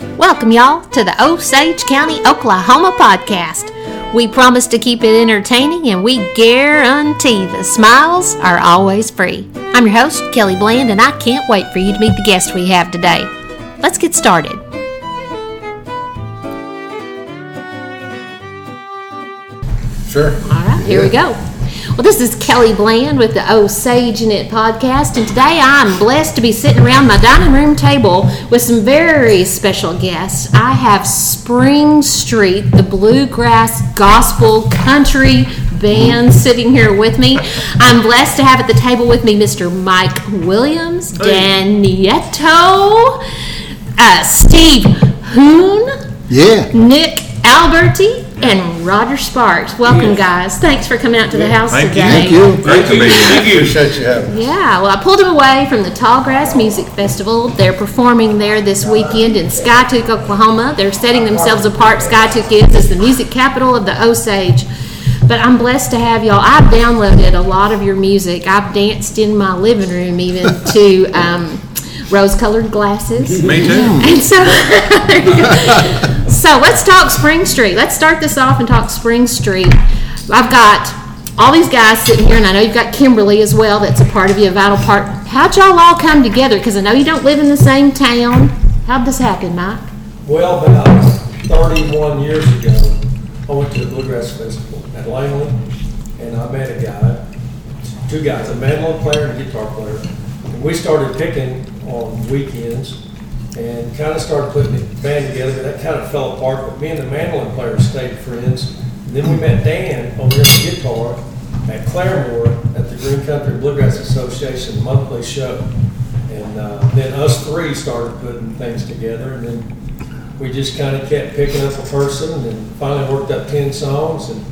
Welcome, y'all, to the Osage County, Oklahoma podcast. We promise to keep it entertaining and we guarantee the smiles are always free. I'm your host, Kelly Bland, and I can't wait for you to meet the guest we have today. Let's get started. Sure. All right, here we go. Well, this is Kelly Bland with the Osage in It podcast, and today I'm blessed to be sitting around my dining room table with some very special guests. I have Spring Street, the bluegrass gospel country band, sitting here with me. I'm blessed to have at the table with me Mr. Mike Williams, Dan Nieto, uh, Steve Hoon. Yeah. Nick Alberti and Roger Sparks. Welcome, guys. Thanks for coming out to the house Thank you. today. Thank you. Great to meet you. Appreciate you having us. Yeah, well, I pulled them away from the Tallgrass Music Festival. They're performing there this weekend in Skiatook, Oklahoma. They're setting themselves apart. Skiatook is as the music capital of the Osage. But I'm blessed to have y'all. I've downloaded a lot of your music. I've danced in my living room even to um, rose-colored glasses. Me too. And so, there you go. so let's talk Spring Street. Let's start this off and talk Spring Street. I've got all these guys sitting here, and I know you've got Kimberly as well. That's a part of you, a vital part. How'd y'all all come together? Because I know you don't live in the same town. How'd this happen, Mike? Well, about 31 years ago, I went to the Bluegrass Festival at Langley, and I met a guy, two guys, a mandolin player and a guitar player. And we started picking on weekends and kind of started putting the band together, but that kind of fell apart. But me and the mandolin player stayed friends. And then we met Dan over here on guitar at Claremore at the Green Country Bluegrass Association monthly show. And uh, then us three started putting things together, and then we just kind of kept picking up a person, and finally worked up ten songs. And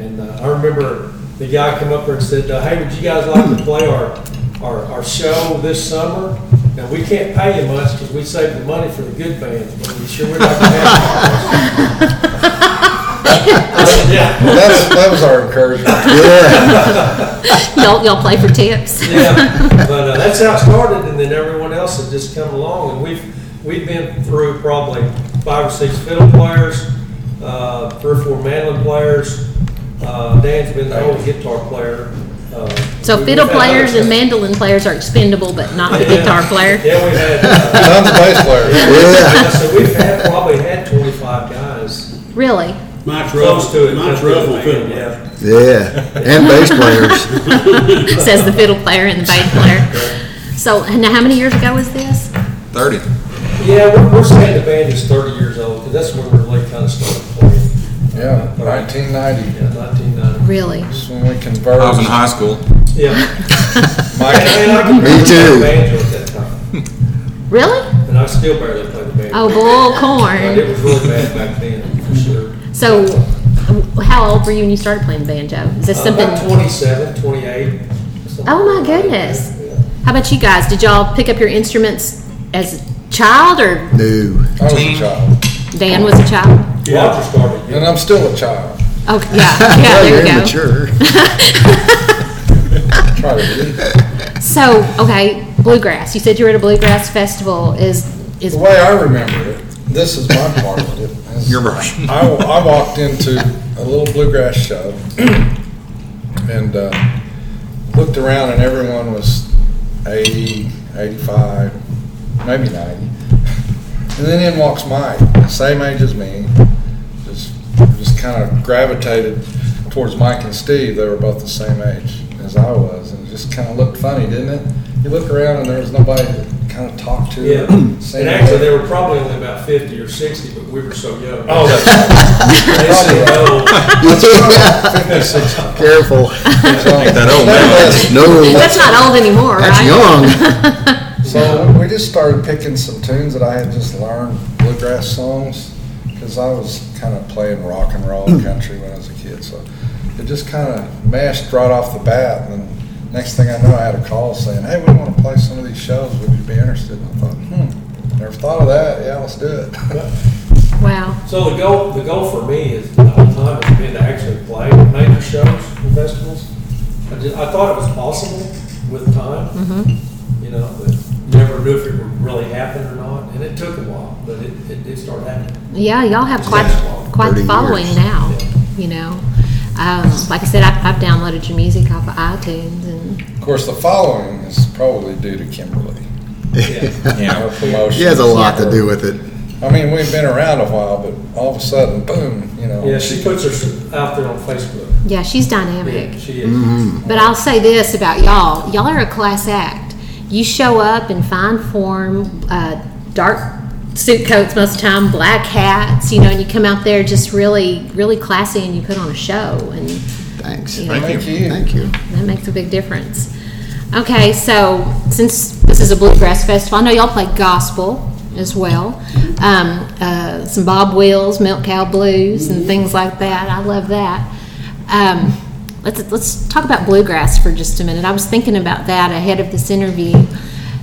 and uh, I remember the guy come up there and said, uh, "Hey, would you guys like to play our our, our show this summer?" Now we can't pay you much because we save the money for the good bands, but we sure would like to have you. I said, yeah. That's, that was our encouragement. Yeah. Y'all, y'all play for tips. Yeah, but uh, that's how it started, and then everyone else has just come along, and we've, we've been through probably five or six fiddle players, uh, three or four mandolin players, uh, Dan's been the only guitar player. Uh, So we- fiddle we've had players others. and mandolin players are expendable, but not the guitar player. Yeah, we've had, uh, Tons of bass players. yeah, so we've had, probably had twenty-five guys, Really? Mike's close rough, to it. Mike's close to rough on fiddle player. Yeah. Yeah. And bass players. Says the fiddle player and the bass player. So, now how many years ago was this? Thirty. Yeah, we're, we're saying the band is thirty years old, because that's when we really kind of started playing. Yeah, Uh, 1990. Yeah, nineteen ninety. Really? That's when we converted. I was in high school. Yeah. Mike, And I can Me barely too. the banjo at that time, Really? and I still barely play the banjo. Oh, bull But corn. it was really bad back then, for sure. So, how old were you when you started playing the banjo? Is this Uh, something? About 27, 28. something Oh, my like that. goodness. Yeah. How about you guys? Did y'all pick up your instruments as a child, or No. I was a child. Dan was a child? Roger started. And I'm still a child. Oh, yeah, yeah. There you go. Immature. Try to be. So, okay, bluegrass. You said you were at a bluegrass festival. Is is The way I remember it, this is my part of it. is Your version. I, I walked into a little bluegrass show and uh, looked around and everyone was 80, 85, maybe 90. And then in walks Mike, same age as me, just, just kind of gravitated towards Mike and Steve. They were both the same age as I was. And it just kind of looked funny, didn't it? You look around and there was nobody to kind of talk to. Yeah, Same and actually, age. they were probably only about 50 or 60, but we were so young. Oh, They said, "Oh, Careful. Ain't that old man. No, that's not old anymore, that's right? young. So we just started picking some tunes that I had just learned, bluegrass songs, because I was kind of playing rock and roll country when I was a kid. So it just kind of mashed right off the bat. And then next thing I know, I had a call saying, hey, we want to play some of these shows. Would you be interested? And I thought, hmm, never thought of that. Yeah, let's do it. Wow. So the goal, the goal for me is, the whole time has been to actually play major shows and festivals. I just, I thought it was possible with time, you know, but never knew if it would really happen or not. And it took a while, but it, it did start happening. Yeah, y'all have quite been a quite the 30 following years. now. You know, um, like I said, I, I've downloaded your music off of iTunes, and Of course, the following is probably due to Kimberly. Yeah. Her promotion. She has a lot to do with it. I mean, we've been around a while, but all of a sudden, boom, you know. Yeah, she puts her out there on Facebook. yeah, she's dynamic. Yeah, she is. Mm-hmm. But I'll say this about y'all: y'all are a class act. You show up in fine form, uh, dark suit coats most of the time, black hats, you know, and you come out there just really, really classy, and you put on a show, and Thanks. Yeah. Thank you. Thank you. that makes a big difference. Okay, so since this is a bluegrass festival, I know y'all play gospel as well. Um, uh, some Bob Wills, Milk Cow Blues, and things like that. I love that. Um, let's let's talk about bluegrass for just a minute. I was thinking about that ahead of this interview.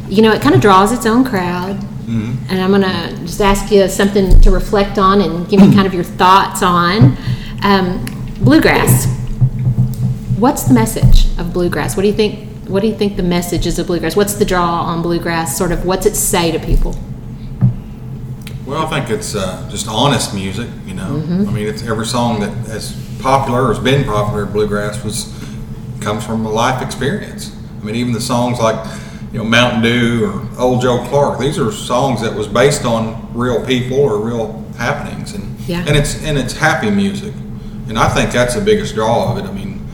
You know, it kind of draws its own crowd, and I'm gonna just ask you something to reflect on and give me kind of your thoughts on um, bluegrass what's the message of bluegrass? What do you think? What do you think the message is of bluegrass? What's the draw on bluegrass? Sort of, what's it say to people? Well, I think it's uh, just honest music, you know. I mean, it's every song that is popular or has been popular, bluegrass was comes from a life experience. I mean, even the songs like you know Mountain Dew or Old Joe Clark. These are songs that was based on real people or real happenings, and Yeah. and it's and it's happy music, and I think that's the biggest draw of it. I mean,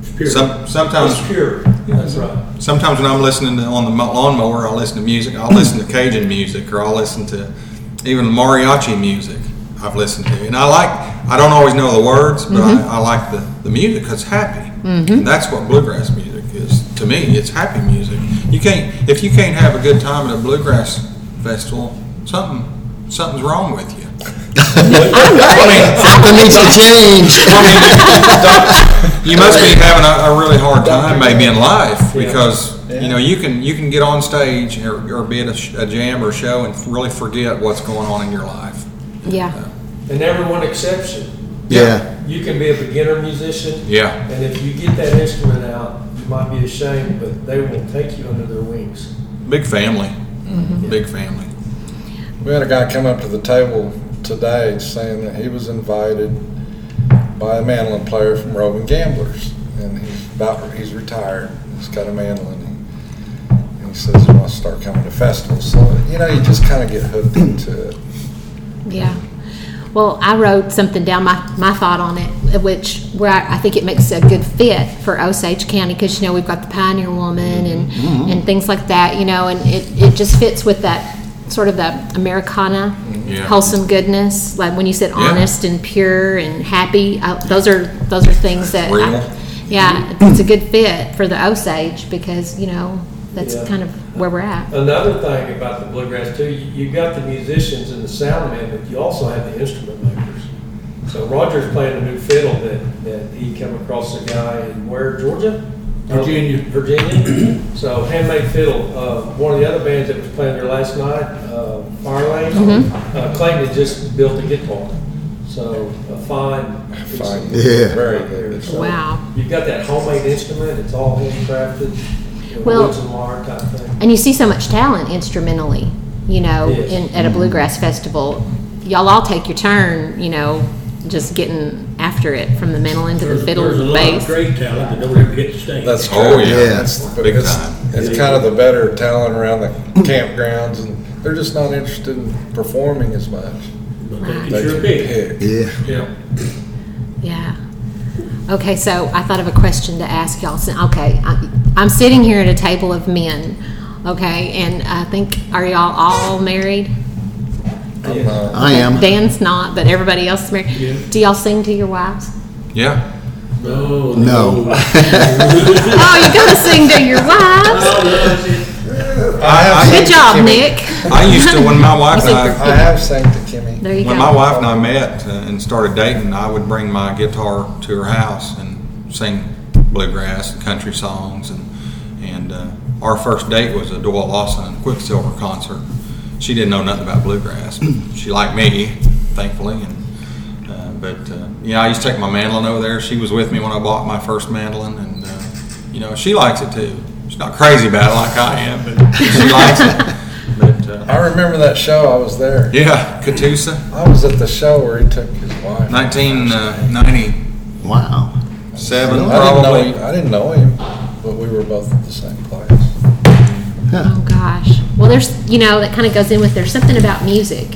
It's pure. some sometimes It's pure. That's right. sometimes when I'm listening to, on the mo- lawnmower, I'll listen to music. I'll listen to Cajun music, or I'll listen to even mariachi music. I've listened to, and I like. I don't always know the words, but I, mm-hmm. I like the the music 'cause it's happy, mm-hmm. and that's what bluegrass music is to me. It's happy music. You can't if you can't have a good time at a bluegrass festival, something something's wrong with you. Something needs to change. You must be having a, a really hard time maybe in life Yeah. because you know you can you can get on stage or, or be at a, a jam or show and really forget what's going on in your life. Yeah, And everyone accepts you. Yeah. You can be a beginner musician, Yeah, and if you get that instrument out, you might be ashamed, but they will take you under their wings. big family, mm-hmm. big family. We had a guy come up to the table today saying that he was invited by a mandolin player from Roving Gamblers, and he's about he's retired. He's got a mandolin, and he says he wants to start coming to festivals. So you know, you just kind of get hooked into it. yeah. Well, I wrote something down, my, my thought on it, which where I, I think it makes a good fit for Osage County because you know we've got the Pioneer Woman and and things like that, you know, and it, it just fits with that sort of the Americana Yeah. wholesome goodness, like when you said Yeah. honest and pure and happy. Uh, those are those are things that I- Real. yeah, it's a good fit for the Osage because you know that's Yeah. kind of where we're at. Another thing about the bluegrass too, you, you got the musicians and the sound man, but you also have the instrument makers. So Roger's playing a new fiddle that, that he came across a guy in where, Georgia? Virginia. Virginia. So handmade fiddle, uh, one of the other bands that was playing there last night, uh, Fire Lane, uh, Clayton had just built a guitar. So a fine. Fine. Yeah. Very good. So Wow. You've got that homemade instrument, it's all handcrafted, you know, Well- woods and wire type thing. And you see so much talent instrumentally, you know, Yes. in, at a mm-hmm. bluegrass festival. Y'all all take your turn, you know, just getting after it from the mandolin to the There's, fiddle there's to a the lot of bass. great talent that don't ever get to stage. That's true. Oh, yeah. It's- Big it's, time. It's kind of the better talent around the campgrounds, and they're just not interested in performing as much. But they can sure can pick. pick. Yeah. Yeah. Yeah. Okay, so I thought of a question to ask y'all. So, okay, I, I'm sitting here at a table of men, okay, and I think, are y'all all married? I'm, I am. Dan's not, but everybody else is married. Yeah. Do y'all sing to your wives? Yeah. No. No. Oh, you gotta sing to your wives. I have Good job, Kimmy. Nick. I used to when my wife and I I have sang to Kimmy. There you When go. my wife and I met uh, and started dating, I would bring my guitar to her house and sing bluegrass and country songs. And and uh, our first date was a Doyle Lawson and Quicksilver concert. She didn't know nothing about bluegrass. but she liked me, thankfully. And uh, but uh, you know, I used to take my mandolin over there. She was with me when I bought my first mandolin, and uh, you know, she likes it too. She's not crazy about it like I am, but she likes it. But uh, I remember that show. I was there. Yeah, Catoosa, I was at the show where he took his wife. 1990. Wow. I didn't know probably. him. I didn't know him, but we were both at the same place. Oh gosh. Well, there's you know that kind of goes in with there's something about music.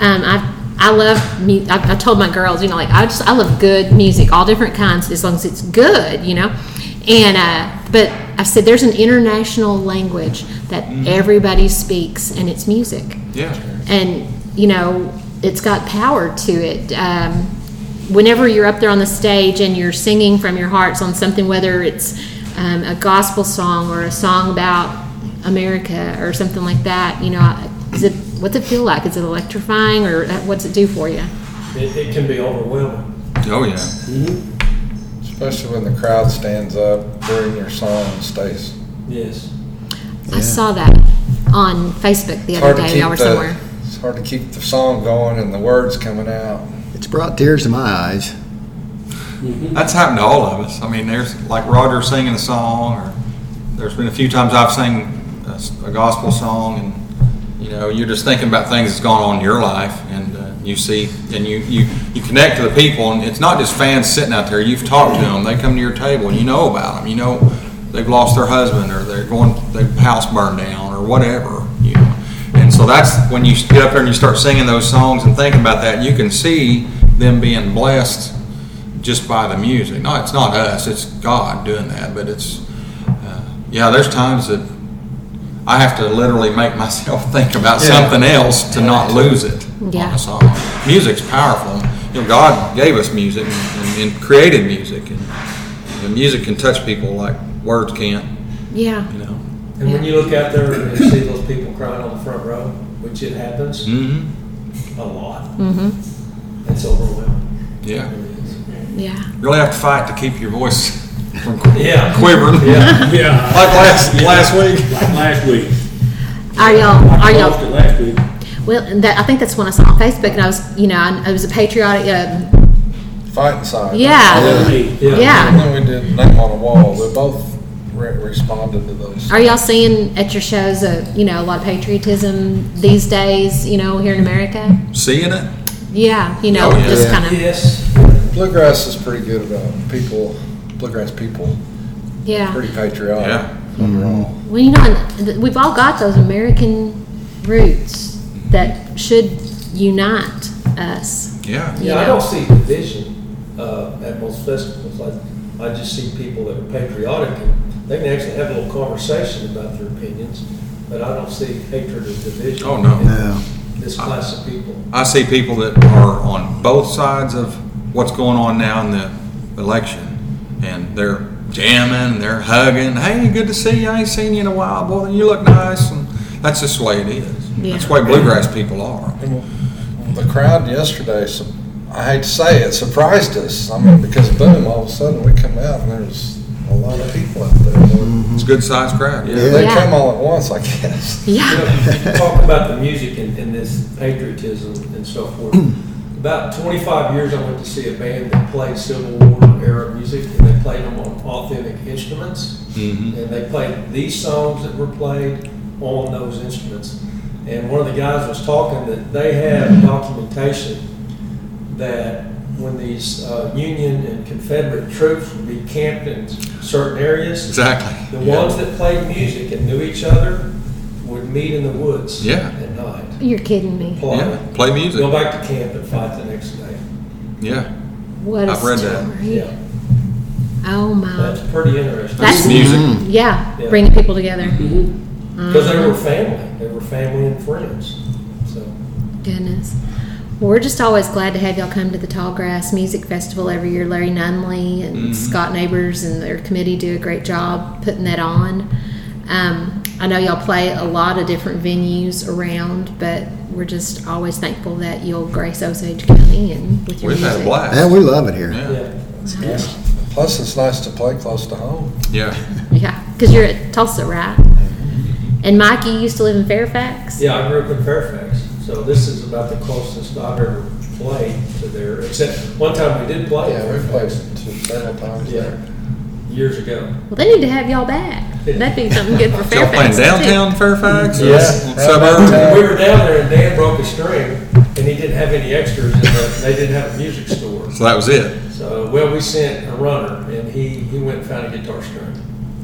Um, I I love mu- I, I told my girls you know like I just I love good music, all different kinds, as long as it's good, you know. And uh, but I said there's an international language that everybody speaks, and it's music Yeah. and you know it's got power to it um, whenever you're up there on the stage and you're singing from your hearts on something whether it's um, a gospel song or a song about america or something like that you know is it what's it feel like is it electrifying or uh, what's it do for you It, it can be overwhelming. Oh, yeah. Especially when the crowd stands up during your song and stays. Yes. i saw that on facebook the It's other hard to day keep y'all were the, somewhere it's hard to keep the song going and the words coming out. It's brought tears to my eyes. That's happened to all of us. I mean, there's like Roger singing a song, or there's been a few times I've sang a, a gospel song, and you know, you're just thinking about things that's gone on in your life, and uh, you see, and you, you you connect to the people, and it's not just fans sitting out there. You've talked to them. They come to your table, and you know about them. You know they've lost their husband, or they're going, their house burned down, or whatever. You know, and so that's when you get up there and you start singing those songs and thinking about that. You can see them being blessed just by the music. No, it's not us, it's God doing that. But it's, uh, yeah, there's times that I have to literally make myself think about Yeah. something else to not lose it Yeah. on a song. Music's powerful. You know, God gave us music and, and, and created music, and, and music can touch people like words can't. yeah You know. And when you look out there and see those people crying on the front row, which it happens Mm-hmm. a lot, mm-hmm it's overwhelming. Yeah. It really yeah You really have to fight to keep your voice from Yeah. quivering. Yeah. Yeah. Like last last week. Like last week. are y'all are I y'all lost it last week. Well, that, I think that's when I saw on Facebook, and I was, you know, I, it was a patriotic. Uh, Fighting side. Yeah. That was me. Yeah. And then we did Name on the Wall. They both re- responded to those. are y'all seeing at your shows, uh, you know, a lot of patriotism these days? You know, here in America. Seeing it? Yeah, you know, Oh, yeah. just kind of. Yes. Bluegrass is pretty good about people, bluegrass people, Yeah. pretty patriotic Yeah. overall. Well, you know, and th- we've all got those American roots that should unite us. Yeah. You Yeah, I don't see division uh, at most festivals. I, I just see people that are patriotic and they can actually have a little conversation about their opinions, but I don't see hatred or division. Oh, no. in No. This class of people. I see people that are on both sides of what's going on now in the election, and they're jamming, they're hugging. Hey, good to see you. I ain't seen you in a while, boy. You look nice, and that's just the way it is. That's the way bluegrass people are. The crowd yesterday, su- I hate to say it, surprised us. I mean, because boom, all of a sudden we come out and there's a lot of people out there. It's a good sized crowd. Yeah. They Yeah. come all at once, I guess. You Yeah. know, you talk about the music and, and this patriotism and so forth. About 25 years, I went to see a band that played Civil War era music, and they played them on authentic instruments. Mhm. And they played these songs that were played on those instruments. And one of the guys was talking that they have documentation that when these uh, Union and Confederate troops would be camped in certain areas, Exactly. the Yeah. ones that played music and knew each other would meet in the woods Yeah. at night. You're kidding me. Play, Yeah. Play music. go back to camp and fight the next day. Yeah. What a I've read that. story. Yeah, Oh my. that's pretty interesting. That's music. Mm-hmm. yeah, Yeah. bringing people together. Mm-hmm. Mm-hmm. Because they were family, they were family and friends. So Goodness. Well, we're just always glad to have y'all come to the Tallgrass Music Festival every year. Larry Nunley and Scott Neighbors and their committee do a great job putting that on. Um, I know y'all play a lot of different venues around, but we're just always thankful that you'll grace Osage County and with your We've music. had a blast. Yeah, we love it here. Yeah. yeah, Plus, it's nice to play close to home. Yeah. Yeah, because you're at Tulsa, right? And Mike, you used to live in Fairfax. yeah. I grew up in Fairfax, so this is about the closest I've ever played to there. Except one time we did play. Yeah, we played Fairfax two- several times Yeah. there. years ago. Well, they need to have y'all back. That'd be something good for Y'all playing Fairfax. too. downtown Fairfax? or Yeah, right Suburb? downtown. We were down there and Dan broke a string and he didn't have any extras and the- they didn't have a music store. So that was it. So, well, we sent a runner and he, he went and found a guitar string.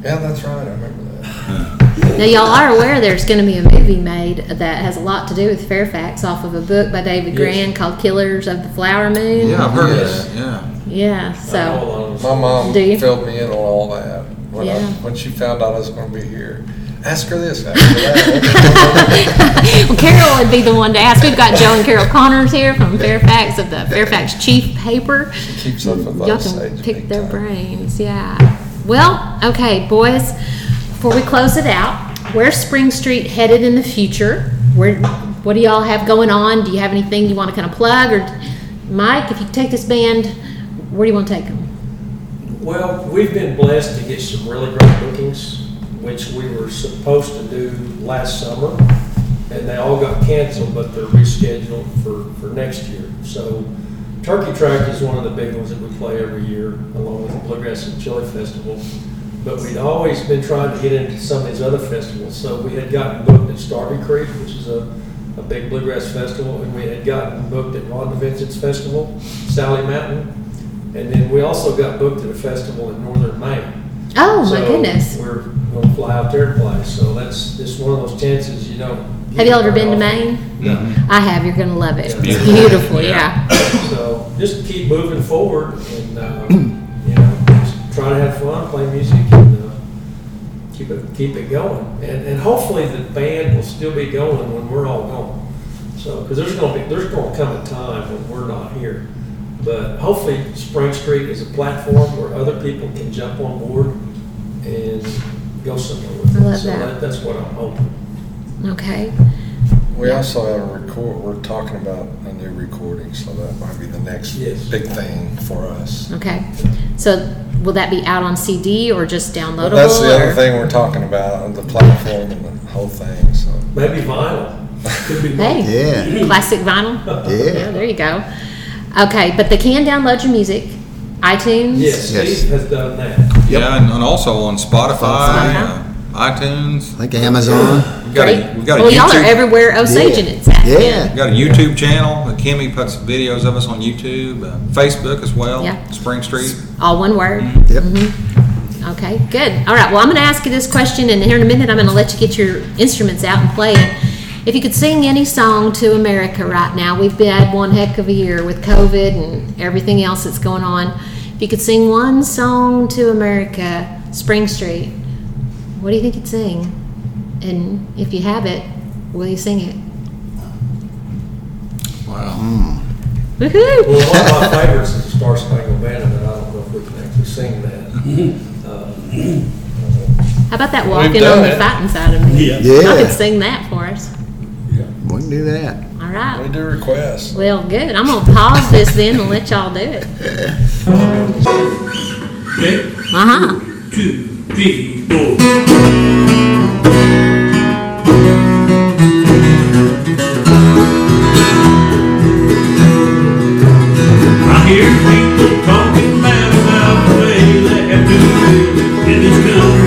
Yeah, that's right, I remember that. Now, y'all are aware there's going to be a movie made that has a lot to do with Fairfax off of a book by David Yes. Grann called Killers of the Flower Moon. Yeah, I've heard Yeah. that, yeah. Yeah, I know a so. My mom filled me in on all that. When, I, when she found out I was going to be here, ask her this, ask her that. well, Carol would be the one to ask. We've got Joe and Carol Connors here from Fairfax of the Fairfax Chief paper. she keeps up with Y'all can pick their time. brains, yeah. Well, okay, boys, before we close it out, where's Spring Street headed in the future? Where, what do y'all have going on? Do you have anything you want to kind of plug? Or, Mike, if you take this band, where do you want to take them? Well, we've been blessed to get some really great bookings, which we were supposed to do last summer, and they all got canceled, but they're rescheduled for, for next year. So Turkey Track is one of the big ones that we play every year, along with the Bluegrass and Chili Festival. But we'd always been trying to get into some of these other festivals, so we had gotten booked at Starvy Creek, which is a, a big bluegrass festival, and we had gotten booked at Rhonda Vincent's festival, Sally Mountain, and then we also got booked at a festival in northern Maine. Oh, my goodness. We're gonna fly out there to play, so that's, just one of those chances you don't. Have y'all ever been to very often. Maine? No. I have. You're going to love it. It's beautiful. beautiful, yeah. So just keep moving forward and, uh, you know, just try to have fun, play music and, keep it, keep it going. And, and hopefully the band will still be going when we're all gone. So, cause there's gonna be, there's gonna come a time when we're not here. But hopefully Spring Street is a platform where other people can jump on board and go somewhere with I it. love So that. That's what I'm hoping. Okay. We also have a record, we're talking about a new recording, so that might be the next Yes. big thing for us. Okay. So will that be out on CD or just downloadable? But that's the or- other thing we're talking about, the platform and the whole thing, so. Maybe vinyl. Could be. Hey, Yeah, classic vinyl. yeah. there you go. Okay, but they can download your music, iTunes. Yes, Yes. Steve has done that. Yeah, and, and also on Spotify, Spotify. uh, iTunes. I think Amazon. We've got Great. a, we've got a well, y'all are everywhere Osage and it's at. Yeah. We've got a YouTube channel. Kimmy puts videos of us on YouTube, uh, Facebook as well. Yeah. Spring Street. All one word. Yep. Okay, good. All right, well, I'm going to ask you this question, and here in a minute, I'm going to let you get your instruments out and play it. If you could sing any song to America right now, we've had one heck of a year with COVID and everything else that's going on. If you could sing one song to America, Spring Street, what do you think you'd sing? And if you have it, will you sing it? Wow. Woohoo! Well, one of my favorites is the Star Spangled Banner, but I don't know if we can actually sing that. How about that walking done on the it. fighting side of me? Yeah. Y'all Yeah. could sing that for us. Yeah. We can do that. All right. We do requests. Well, good. I'm gonna pause this then and let y'all do it. Okay, Uh huh. two, three, four. Live in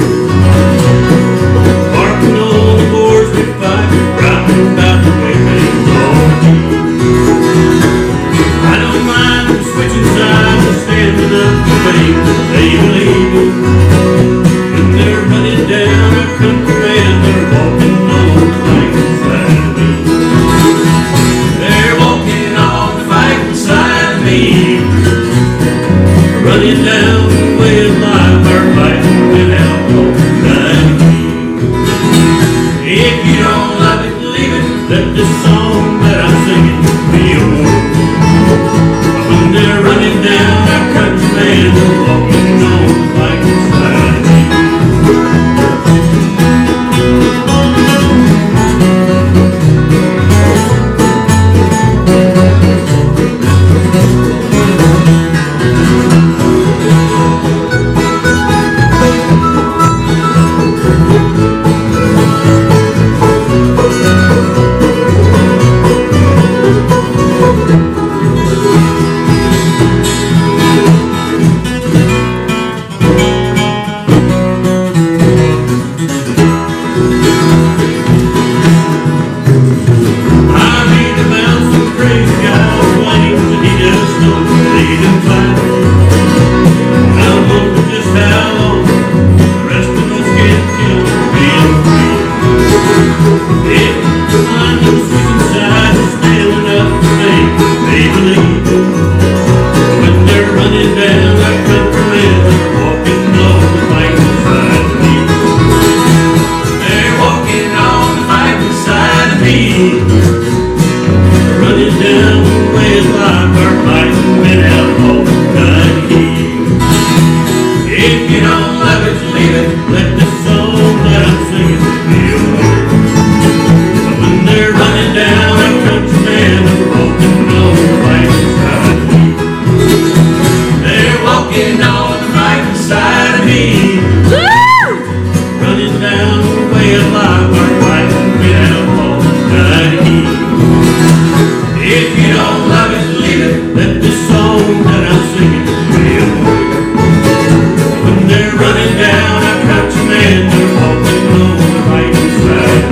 running down a country man, walking on the right side.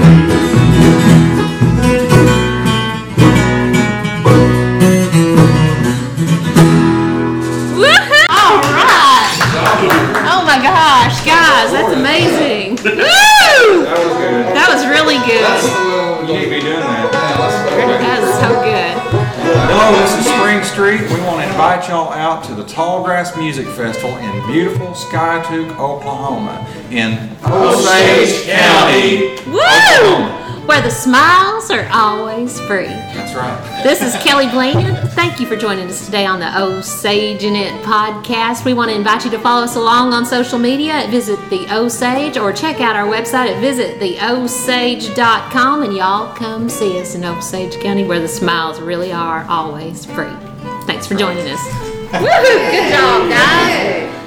Woohoo! All right. Oh my gosh, guys, that's amazing. Woo! That was really good. You need to be doing that. That was so good. Hello, this is Spring Street. We want to invite y'all out to the Tallgrass Music Festival in beautiful Skiatook, Oklahoma, in Osage County. Woo! Where the smiles are always free. That's right. This is Kelly Bland. Thank you for joining us today on the Osage in It podcast. We want to invite you to follow us along on social media at Visit the Osage or check out our website at visittheosage.com and y'all come see us in Osage County where the smiles really are always free. Thanks for joining us. Woo! Good job, guys.